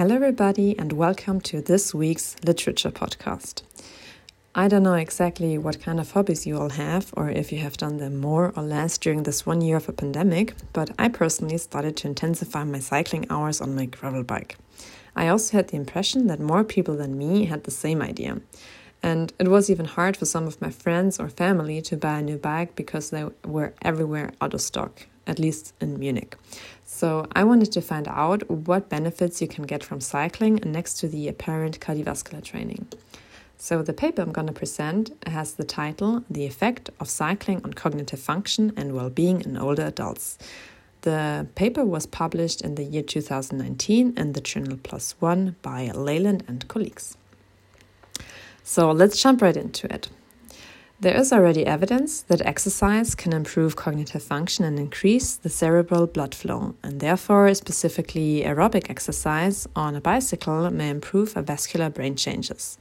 Hello, everybody, and welcome to this week's literature podcast. I don't know exactly what kind of hobbies you all have, or if you have done them more or less during this one year of a pandemic, but I personally started to intensify my cycling hours on my gravel bike. I also had the impression that more people than me had the same idea. And it was even hard for some of my friends or family to buy a new bike because they were everywhere out of stock, at least in Munich. So I wanted to find out what benefits you can get from cycling next to the apparent cardiovascular training. So the paper I'm going to present has the title The Effect of Cycling on Cognitive Function and Well-being in Older Adults. The paper was published in the year 2019 in the journal ONE by Leyland and colleagues. So let's jump right into it. There is already evidence that exercise can improve cognitive function and increase the cerebral blood flow, and therefore, specifically aerobic exercise on a bicycle may improve vascular brain changes.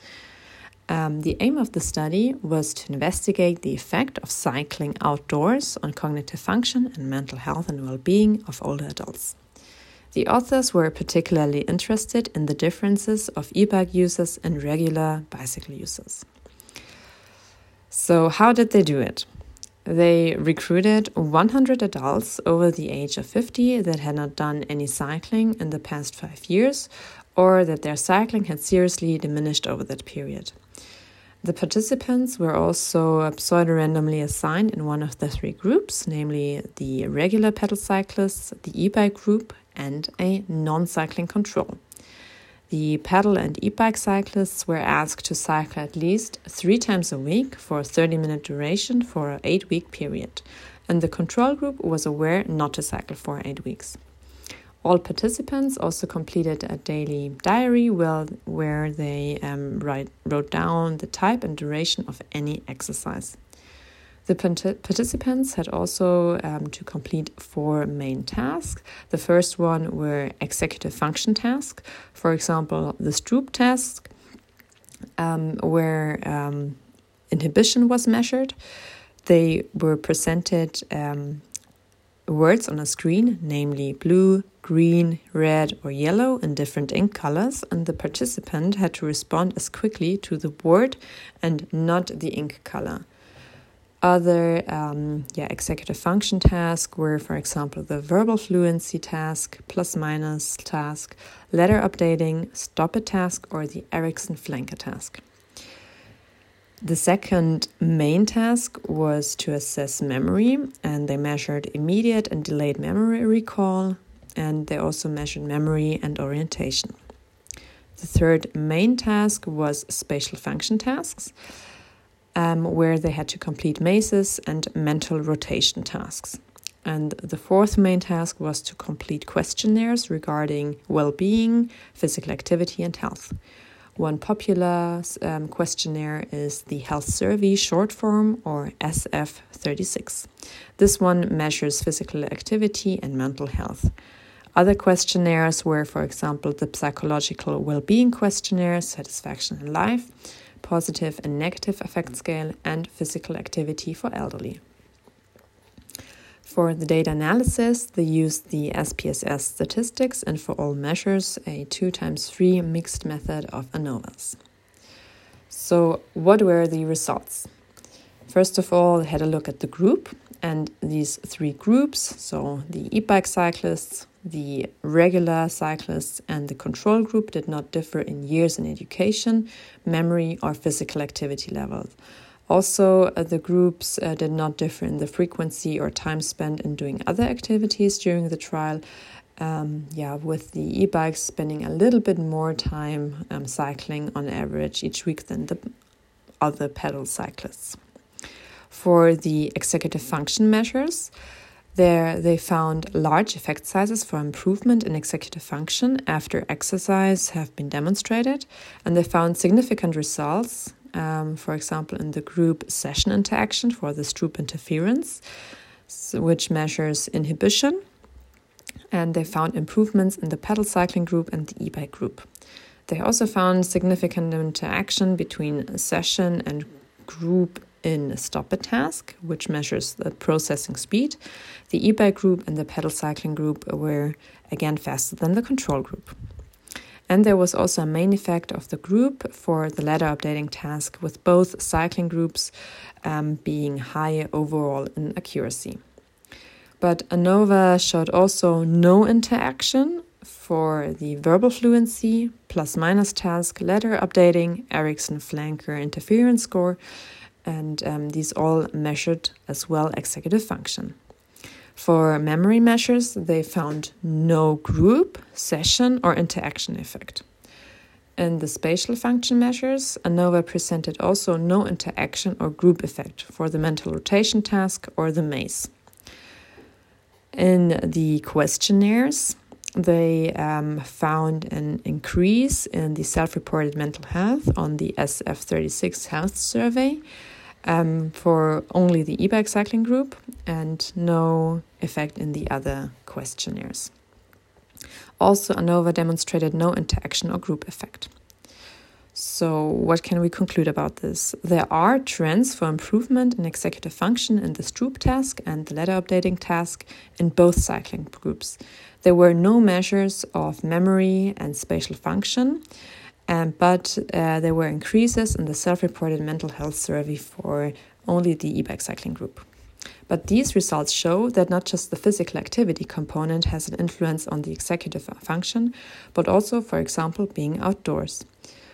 Um, the aim of the study was to investigate the effect of cycling outdoors on cognitive function and mental health and well being of older adults. The authors were particularly interested in the differences of e bike users and regular bicycle users. So, how did they do it? They recruited 100 adults over the age of 50 that had not done any cycling in the past five years or that their cycling had seriously diminished over that period. The participants were also pseudo randomly assigned in one of the three groups, namely the regular pedal cyclists, the e bike group, and a non cycling control. The pedal and e bike cyclists were asked to cycle at least three times a week for a 30 minute duration for an eight week period, and the control group was aware not to cycle for eight weeks. All participants also completed a daily diary where they um, write, wrote down the type and duration of any exercise. The participants had also um, to complete four main tasks. The first one were executive function tasks, for example, the Stroop task, um, where um, inhibition was measured. They were presented um, words on a screen, namely blue, green, red, or yellow in different ink colors, and the participant had to respond as quickly to the word and not the ink color. Other um, yeah, executive function tasks were, for example, the verbal fluency task, plus minus task, letter updating, stop a task, or the Eriksen Flanker task. The second main task was to assess memory, and they measured immediate and delayed memory recall, and they also measured memory and orientation. The third main task was spatial function tasks um, where they had to complete mazes and mental rotation tasks. And the fourth main task was to complete questionnaires regarding well being, physical activity, and health. One popular um, questionnaire is the Health Survey short form or SF36. This one measures physical activity and mental health. Other questionnaires were, for example, the Psychological Well Being Questionnaire, Satisfaction in Life, positive and negative affect scale, and physical activity for elderly. For the data analysis, they used the SPSS statistics and for all measures, a 2 times 3 mixed method of ANOVAs. So, what were the results? First of all, they had a look at the group and these three groups so the e bike cyclists, the regular cyclists and the control group did not differ in years in education, memory, or physical activity levels. Also, uh, the groups uh, did not differ in the frequency or time spent in doing other activities during the trial. Um, yeah, with the e bikes spending a little bit more time um, cycling on average each week than the other pedal cyclists. For the executive function measures, there, they found large effect sizes for improvement in executive function after exercise have been demonstrated, and they found significant results, um, for example, in the group session interaction for the Stroop interference, which measures inhibition, and they found improvements in the pedal cycling group and the e bike group. They also found significant interaction between session and group in Stop It task, which measures the processing speed. The e bike group and the pedal cycling group were again faster than the control group. And there was also a main effect of the group for the letter updating task, with both cycling groups um, being high overall in accuracy. But ANOVA showed also no interaction for the verbal fluency, plus minus task, letter updating, Eriksen flanker interference score, and um, these all measured as well executive function. For memory measures, they found no group, session, or interaction effect. In the spatial function measures, ANOVA presented also no interaction or group effect for the mental rotation task or the maze. In the questionnaires, they um, found an increase in the self reported mental health on the SF36 health survey um, for only the e bike cycling group and no effect in the other questionnaires. Also, ANOVA demonstrated no interaction or group effect. So, what can we conclude about this? There are trends for improvement in executive function in the Stroop task and the letter updating task in both cycling groups. There were no measures of memory and spatial function, um, but uh, there were increases in the self reported mental health survey for only the e bike cycling group. But these results show that not just the physical activity component has an influence on the executive function, but also, for example, being outdoors.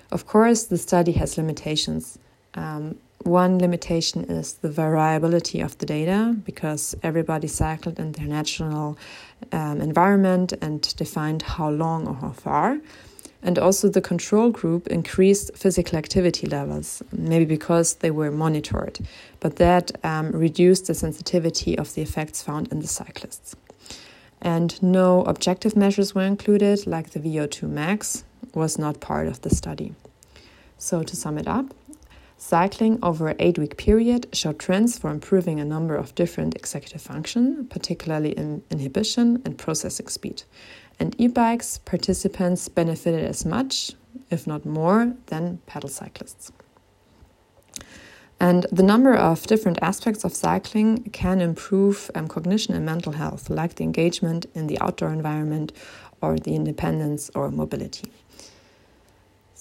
Of course, the study has limitations. Um, one limitation is the variability of the data because everybody cycled in their natural um, environment and defined how long or how far. And also, the control group increased physical activity levels, maybe because they were monitored, but that um, reduced the sensitivity of the effects found in the cyclists. And no objective measures were included, like the VO2 max was not part of the study. So, to sum it up, cycling over an eight week period showed trends for improving a number of different executive functions, particularly in inhibition and processing speed. And e bikes participants benefited as much, if not more, than pedal cyclists. And the number of different aspects of cycling can improve um, cognition and mental health, like the engagement in the outdoor environment or the independence or mobility.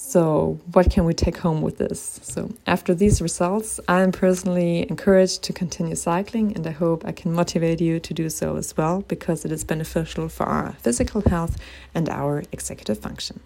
So, what can we take home with this? So, after these results, I am personally encouraged to continue cycling, and I hope I can motivate you to do so as well because it is beneficial for our physical health and our executive function.